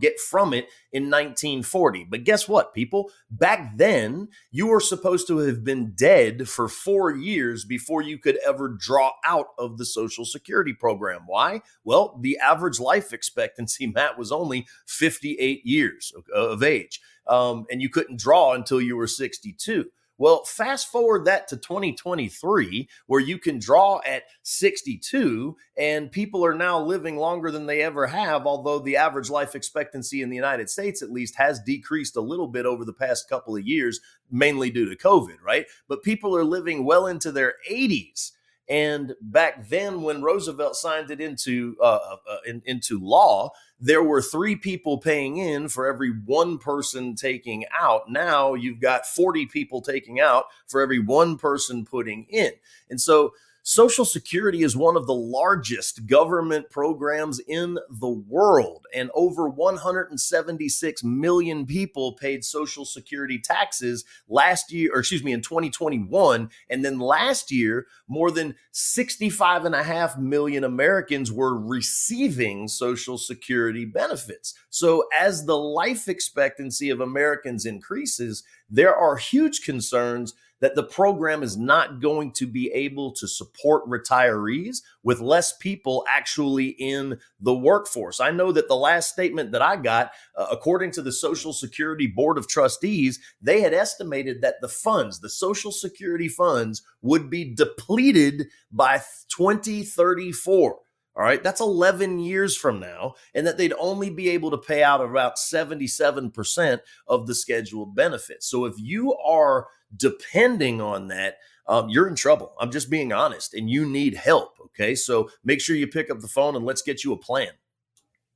Speaker 2: get from it in 1940. But guess what, people? Back then, you were supposed to have been dead for four years before you could ever draw out of the Social Security program. Why? Well, the average life expectancy, Matt, was only 58 years of age. Um, and you couldn't draw until you were 62. Well, fast forward that to 2023, where you can draw at 62, and people are now living longer than they ever have, although the average life expectancy in the United States, at least, has decreased a little bit over the past couple of years, mainly due to COVID, right? But people are living well into their 80s. And back then, when Roosevelt signed it into uh, uh, uh, in, into law, there were three people paying in for every one person taking out. Now you've got forty people taking out for every one person putting in, and so Social Security is one of the largest government programs in the world, and over 176 million people paid Social Security taxes last year, or excuse me, in 2021. And then last year, more than 65 and a half million Americans were receiving Social Security benefits. So, as the life expectancy of Americans increases, there are huge concerns that the program is not going to be able to support retirees with less people actually in the workforce. I know that the last statement that I got, uh, according to the Social Security Board of Trustees, they had estimated that the funds, the Social Security funds, would be depleted by 2034. All right, that's 11 years from now, and that they'd only be able to pay out about 77% of the scheduled benefits. So if you are depending on that, um, you're in trouble. I'm just being honest, and you need help. Okay, so make sure you pick up the phone and let's get you a plan.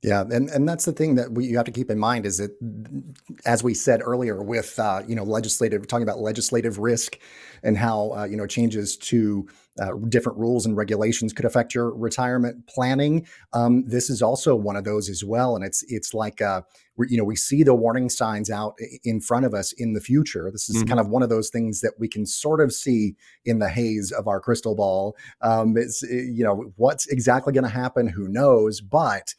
Speaker 3: Yeah, and, and that's the thing that we, you have to keep in mind is that, as we said earlier, with uh, you know legislative talking about legislative risk and how uh, you know changes to uh, different rules and regulations could affect your retirement planning. Um, this is also one of those as well, and it's it's like uh, you know we see the warning signs out in front of us in the future. This is mm-hmm. kind of one of those things that we can sort of see in the haze of our crystal ball. Um, it's you know what's exactly going to happen, who knows, but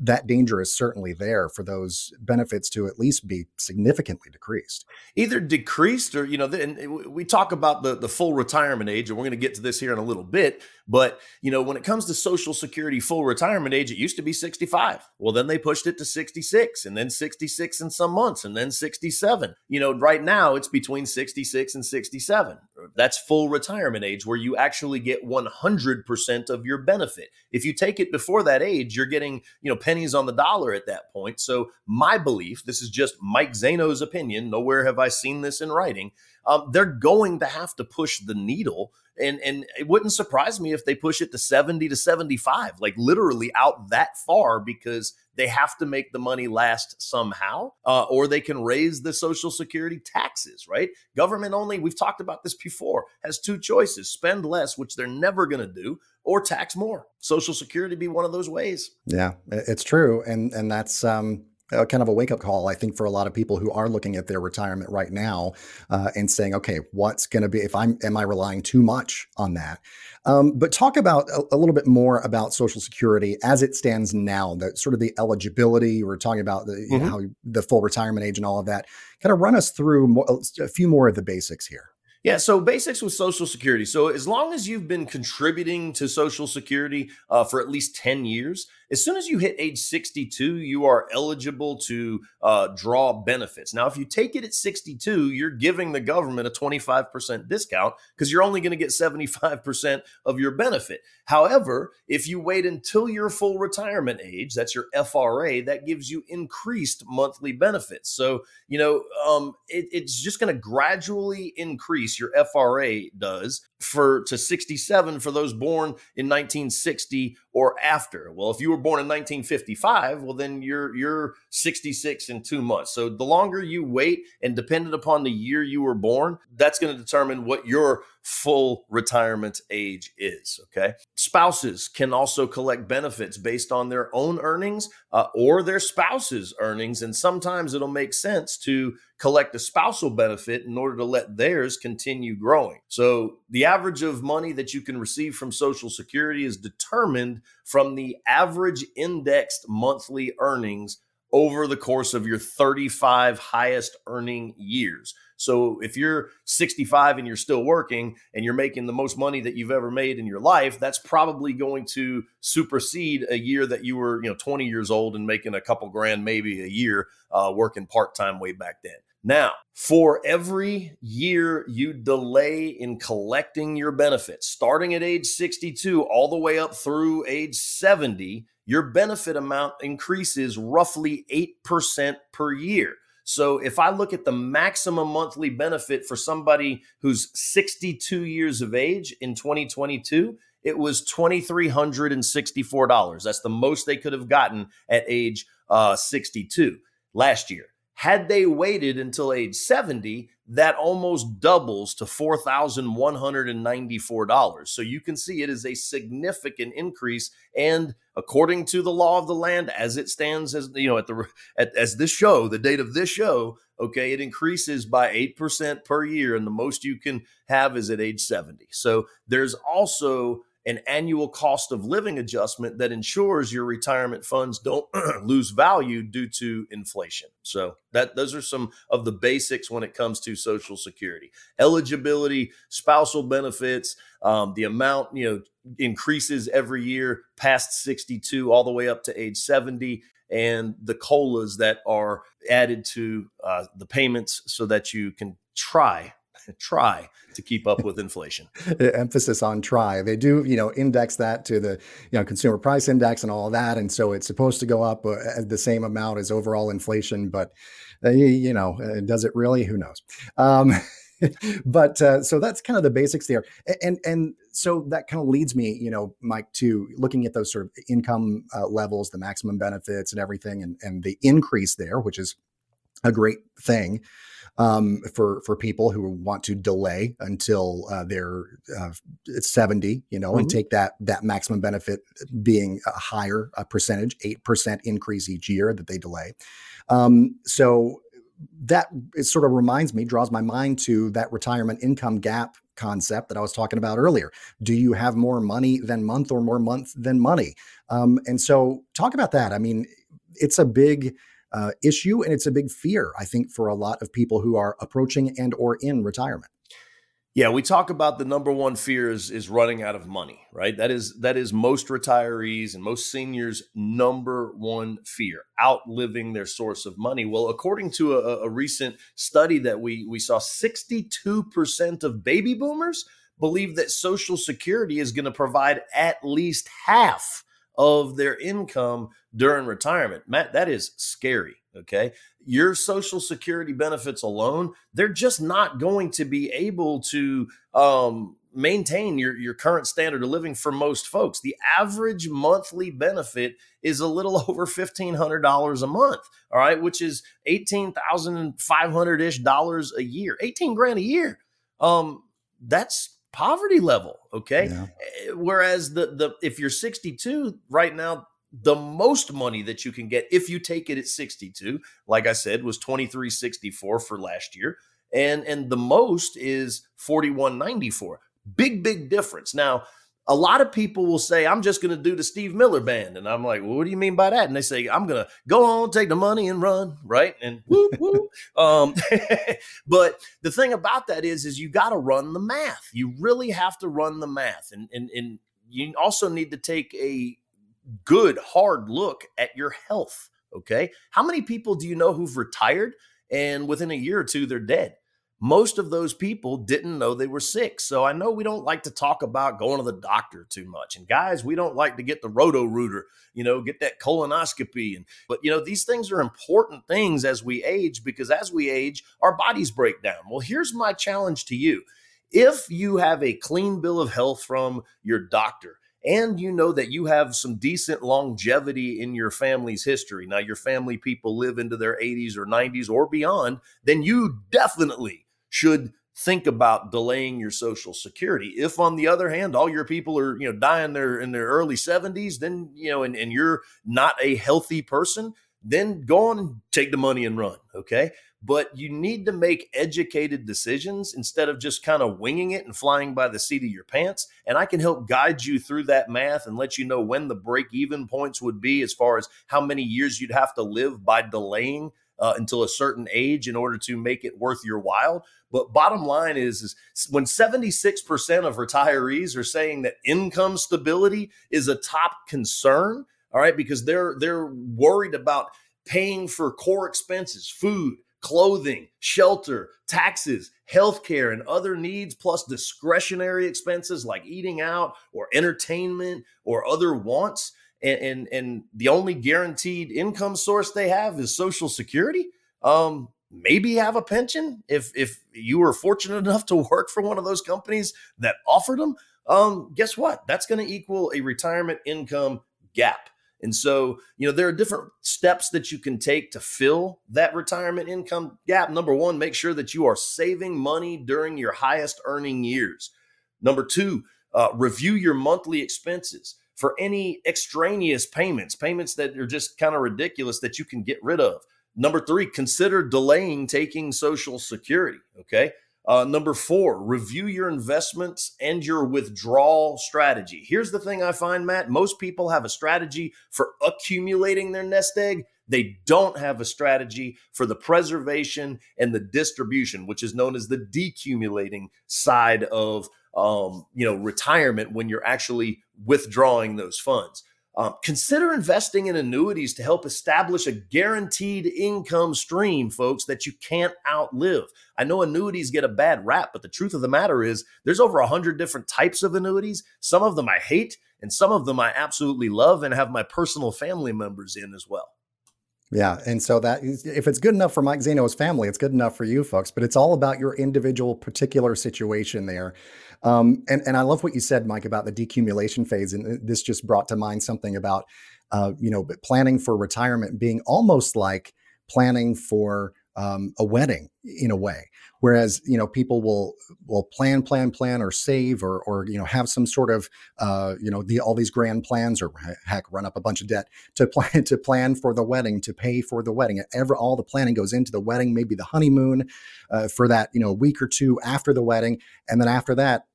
Speaker 3: that danger is certainly there for those benefits to at least be significantly decreased.
Speaker 2: Either decreased or, you know, and we talk about the, the full retirement age, and we're going to get to this here in a little bit. But, you know, when it comes to Social Security full retirement age, it used to be 65. Well, then they pushed it to 66 and then 66 in some months and then 67. You know, right now it's between 66 and 67. That's full retirement age where you actually get 100% of your benefit. If you take it before that age, you're getting, you know, pennies on the dollar at that point. So, my belief, this is just Mike Zaino's opinion, nowhere have I seen this in writing. Um, they're going to have to push the needle and and it wouldn't surprise me if they push it to 70 to 75 like literally out that far because they have to make the money last somehow uh, or they can raise the social security taxes right? Government only we've talked about this before has two choices spend less which they're never going to do or tax more. Social security be one of those ways.
Speaker 3: Yeah it's true and and that's um uh, kind of a wake up call, I think, for a lot of people who are looking at their retirement right now uh, and saying, okay, what's going to be if I'm am I relying too much on that? Um, but talk about a, a, little bit more about Social Security as it stands now, the sort of the eligibility. We're talking about the mm-hmm. know, how the full retirement age and all of that. Kind of run us through more, a few more of the basics here.
Speaker 2: Yeah, so basics with Social Security. So as long as you've been contributing to Social Security uh, for at least 10 years, as soon as you hit age 62, you are eligible to uh, draw benefits. Now, if you take it at 62, you're giving the government a 25% discount because you're only going to get 75% of your benefit. However, if you wait until your full retirement age, that's your FRA, that gives you increased monthly benefits. So, you know, um, it, it's just going to gradually increase. Your FRA does for to 67 for those born in 1960 or after. Well, if you were born in 1955, well then you're you're 66 in 2 months. So the longer you wait and dependent upon the year you were born, that's going to determine what your full retirement age is, okay? Spouses can also collect benefits based on their own earnings uh, or their spouse's earnings and sometimes it'll make sense to collect a spousal benefit in order to let theirs continue growing. So the average of money that you can receive from Social Security is determined from the average indexed monthly earnings over the course of your 35 highest earning years. So if you're 65 and you're still working and you're making the most money that you've ever made in your life, that's probably going to supersede a year that you were, you know, 20 years old and making a couple grand maybe a year uh, working part time way back then. Now, for every year you delay in collecting your benefits, starting at age 62 all the way up through age 70, your benefit amount increases roughly 8% per year. So if I look at the maximum monthly benefit for somebody who's 62 years of age in 2022, it was $2,364. That's the most they could have gotten at age uh, 62 last year. Had they waited until age 70, that almost doubles to $4,194. So you can see it is a significant increase. And according to the law of the land, as it stands, as you know, at the at, as this show, the date of this show, okay, it increases by 8% per year. And the most you can have is at age 70. So there's also an annual cost of living adjustment that ensures your retirement funds don't lose value due to inflation. So that those are some of the basics when it comes to Social Security eligibility, spousal benefits, um, the amount you know increases every year past 62 all the way up to age 70 and the colas that are added to uh, the payments so that you can try try to keep up with inflation.
Speaker 3: Emphasis on try. They do, you know, index that to the, you know, consumer price index and all that, and so it's supposed to go up uh, the same amount as overall inflation. But uh, you, you, know, uh, does it really? Who knows? Um, but uh, so that's kind of the basics there, and and so that kind of leads me, you know, Mike, to looking at those sort of income uh, levels, the maximum benefits, and everything, and and the increase there, which is a great thing um, for for people who want to delay until uh, they're uh, 70, you know, mm-hmm. and take that that maximum benefit being a higher a percentage, eight percent increase each year that they delay. Um, so that it sort of reminds me, draws my mind to that retirement income gap concept that I was talking about earlier. Do you have more money than month or more month than money? Um, and so, talk about that. I mean, it's a big uh, issue and it's a big fear, I think, for a lot of people who are approaching and or in retirement.
Speaker 2: Yeah, we talk about the number one fear is, is running out of money, right? That is that is most retirees and most seniors' number one fear, outliving their source of money. Well, according to a, a recent study that we we saw, 62% of baby boomers believe that Social Security is going to provide at least half of their income during retirement. Matt, that is scary. Okay. Your social security benefits alone, they're just not going to be able to um, maintain your, your current standard of living for most folks. The average monthly benefit is a little over $1,500 a month. All right. Which is 18,500 ish dollars a year, 18 grand a year. Um, that's poverty level. Okay. Yeah. Eh, whereas the the if you're 62 right now, the most money that you can get if you take it at 62, like I said, was 2364 for last year. And and the most is 4194. Big, big difference. Now, a lot of people will say, I'm just going to do the Steve Miller band. And I'm like, well, what do you mean by that? And they say, I'm going to go on, take the money and run. Right. And woo, woo. um, but the thing about that is, is you got to run the math. You really have to run the math. And, and, and you also need to take a good, hard look at your health. Okay. How many people do you know who've retired and within a year or two, they're dead? Most of those people didn't know they were sick. So I know we don't like to talk about going to the doctor too much. And guys, we don't like to get the roto rooter, you know, get that colonoscopy. And but you know, these things are important things as we age because as we age, our bodies break down. Well, here's my challenge to you. If you have a clean bill of health from your doctor, and you know that you have some decent longevity in your family's history. Now, your family people live into their 80s or 90s or beyond, then you definitely should think about delaying your social security. If on the other hand, all your people are, you know, dying there in their early 70s, then, you know, and, and you're not a healthy person, then go on and take the money and run. Okay. But you need to make educated decisions instead of just kind of winging it and flying by the seat of your pants. And I can help guide you through that math and let you know when the break even points would be as far as how many years you'd have to live by delaying uh, until a certain age in order to make it worth your while. But bottom line is, is when 76% of retirees are saying that income stability is a top concern, all right, because they're they're worried about paying for core expenses, food, clothing, shelter, taxes, healthcare, and other needs, plus discretionary expenses like eating out or entertainment or other wants and, and and the only guaranteed income source they have is social security. Um maybe have a pension if if you were fortunate enough to work for one of those companies that offered them um guess what? That's going to equal a retirement income gap. And so you know there are different steps that you can take to fill that retirement income gap. Number 1 make sure that you are saving money during your highest earning years. Number 2 uh, review your monthly expenses for any extraneous payments, payments that are just kind of ridiculous that you can get rid of. Number three, consider delaying taking Social Security. Okay. Uh, number four, review your investments and your withdrawal strategy. Here's the thing I find, Matt most people have a strategy for accumulating their nest egg. They don't have a strategy for the preservation and the distribution, which is known as the decumulating side of um, you know, retirement when you're actually withdrawing those funds. Um, consider investing in annuities to help establish a guaranteed income stream, folks, that you can't outlive. I know annuities get a bad rap, but the truth of the matter is there's over a hundred different types of annuities. Some of them I hate, and some of them I absolutely love and have my personal family members in as well.
Speaker 3: Yeah, and so that if it's good enough for Mike Zaino's family, it's good enough for you folks. But it's all about your individual, particular situation there. Um, and and I love what you said, Mike, about the decumulation phase, and this just brought to mind something about uh, you know planning for retirement being almost like planning for um, a wedding in a way. Whereas you know people will will plan, plan, plan, or save, or or you know have some sort of uh, you know the all these grand plans, or heck, run up a bunch of debt to plan to plan for the wedding, to pay for the wedding. Ever all the planning goes into the wedding, maybe the honeymoon uh, for that you know week or two after the wedding, and then after that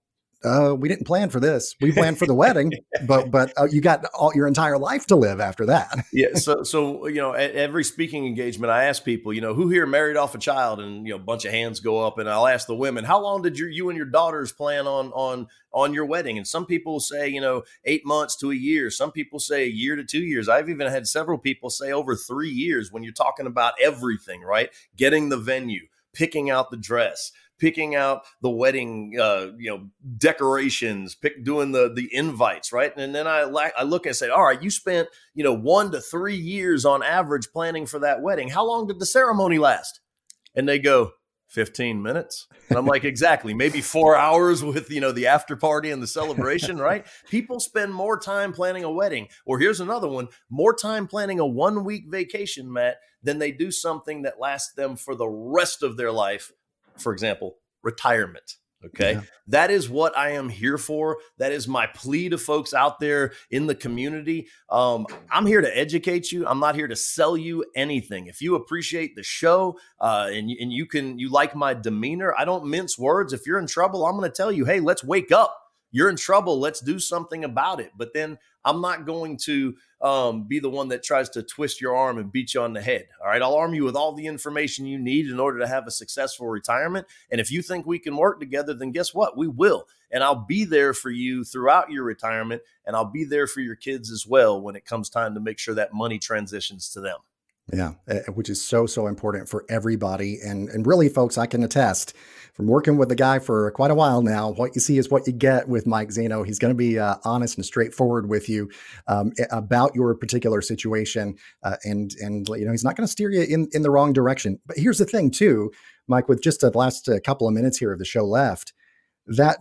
Speaker 3: uh, we didn't plan for this. We planned for the wedding, but but uh, you got all your entire life to live after that.
Speaker 2: yeah. So so you know, at every speaking engagement, I ask people, you know, who here married off a child, and you know, a bunch of hands go up, and I'll ask the women, how long did your you and your daughters plan on on on your wedding? And some people say, you know, eight months to a year. Some people say a year to two years. I've even had several people say over three years when you're talking about everything, right? Getting the venue, picking out the dress picking out the wedding, uh, you know, decorations, pick doing the the invites, right? And then I like I look and say, all right, you spent you know one to three years on average planning for that wedding. How long did the ceremony last? And they go. 15 minutes. And I'm like, exactly. Maybe four hours with, you know, the after party and the celebration, right? People spend more time planning a wedding. Or here's another one more time planning a one week vacation, Matt, than they do something that lasts them for the rest of their life for example, retirement. Okay. Yeah. That is what I am here for. That is my plea to folks out there in the community. Um, I'm here to educate you. I'm not here to sell you anything. If you appreciate the show uh, and, and you can, you like my demeanor, I don't mince words. If you're in trouble, I'm going to tell you, hey, let's wake up. You're in trouble. Let's do something about it. But then I'm not going to um, be the one that tries to twist your arm and beat you on the head. All right. I'll arm you with all the information you need in order to have a successful retirement. And if you think we can work together, then guess what? We will. And I'll be there for you throughout your retirement. And I'll be there for your kids as well when it comes time to make sure that money transitions to them.
Speaker 3: Yeah, eh, which is so so important for everybody, and and really, folks, I can attest from working with the guy for quite a while now. What you see is what you get with Mike Zaino. He's going to be uh, honest and straightforward with you um, about your particular situation, uh, and and you know he's not going to steer you in in the wrong direction. But here's the thing, too, Mike. With just the last uh, couple of minutes here of the show left, that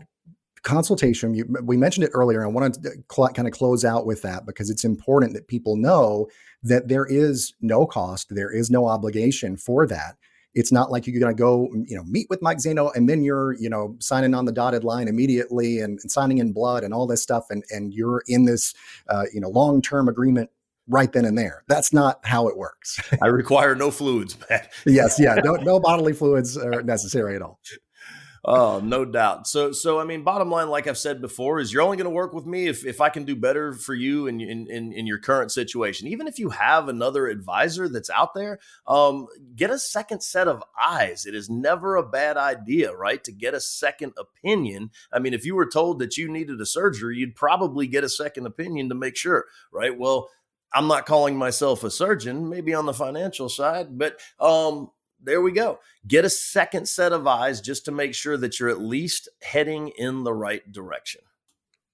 Speaker 3: consultation you, we mentioned it earlier and i want to cl- kind of close out with that because it's important that people know that there is no cost there is no obligation for that it's not like you're going to go you know meet with mike zaino and then you're you know signing on the dotted line immediately and, and signing in blood and all this stuff and and you're in this uh, you know long-term agreement right then and there. That's not how it works.
Speaker 2: I require no fluids, Pat.
Speaker 3: yes, yeah, no, no bodily fluids are necessary at all.
Speaker 2: Oh, no doubt. So, so I mean, bottom line, like I've said before, is you're only going to work with me if, if I can do better for you in, in, in, in your current situation. Even if you have another advisor that's out there, um, get a second set of eyes. It is never a bad idea, right? To get a second opinion. I mean, if you were told that you needed a surgery, you'd probably get a second opinion to make sure, right? Well, I'm not calling myself a surgeon, maybe on the financial side, but um, there we go. Get a second set of eyes just to make sure that you're at least heading in the right direction.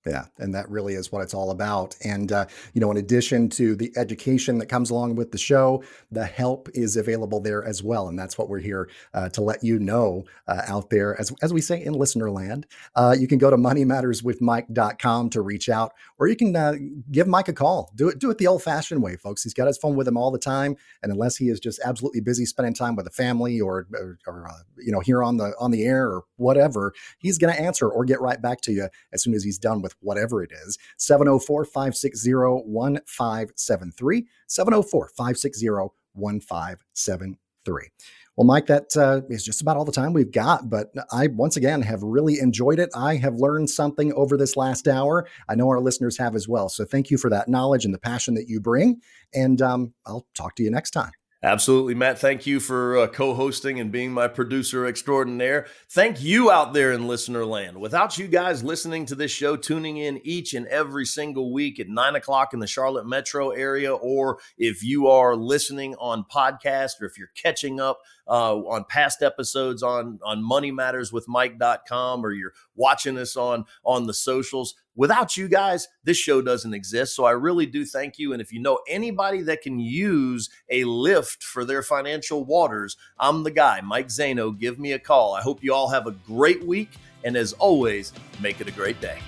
Speaker 3: Yeah, and that really is what it's all about. And uh, you know, in addition to the education that comes along with the show, the help is available there as well, and that's what we're here uh, to let you know uh, out there. As as we say in listener land, uh, you can go to moneymatterswithmike.com to reach out, or you can uh, give Mike a call. Do it do it the old fashioned way, folks. He's got his phone with him all the time, and unless he is just absolutely busy spending time with the family or or, or uh, you know here on the on the air or whatever, he's going to answer or get right back to you as soon as he's done with whatever it is. 704 560 1573. 704 560 1573. Well, Mike, that uh, is just about all the time we've got. But I, once again, have really enjoyed it. I have learned something over this last hour. I know our listeners have as well. So thank you for that knowledge and the passion that you bring. And um, I'll talk to you next time.
Speaker 2: Absolutely, Matt. Thank you for uh, co hosting and being my producer extraordinaire. Thank you out there in listener land. Without you guys listening to this show, tuning in each and every single week at nine o'clock in the Charlotte metro area, or if you are listening on podcast or if you're catching up uh, on past episodes on on moneymatterswithmike.com or you're watching us on on the socials. Without you guys this show doesn't exist. So i really do thank you. And if you know anybody that can use a lift for their financial waters i'm the guy. Mike zaino give me a call. I hope you all have a great week. And as always make it a great day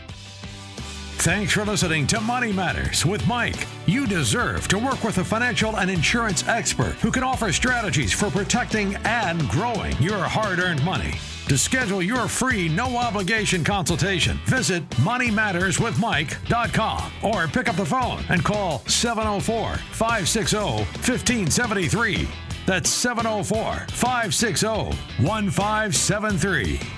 Speaker 1: Thanks for listening to Money Matters with Mike. You deserve to work with a financial and insurance expert who can offer strategies for protecting and growing your hard earned money. To schedule your free, no obligation consultation, visit moneymatterswithmike.com or pick up the phone and call 704 560 1573. That's 704 560 1573.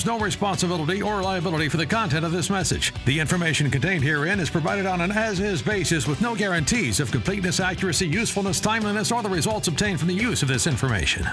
Speaker 1: assumes no responsibility or liability for the content of this message. The information contained herein is provided on an as is basis with no guarantees of completeness, accuracy, usefulness, timeliness, or the results obtained from the use of this information.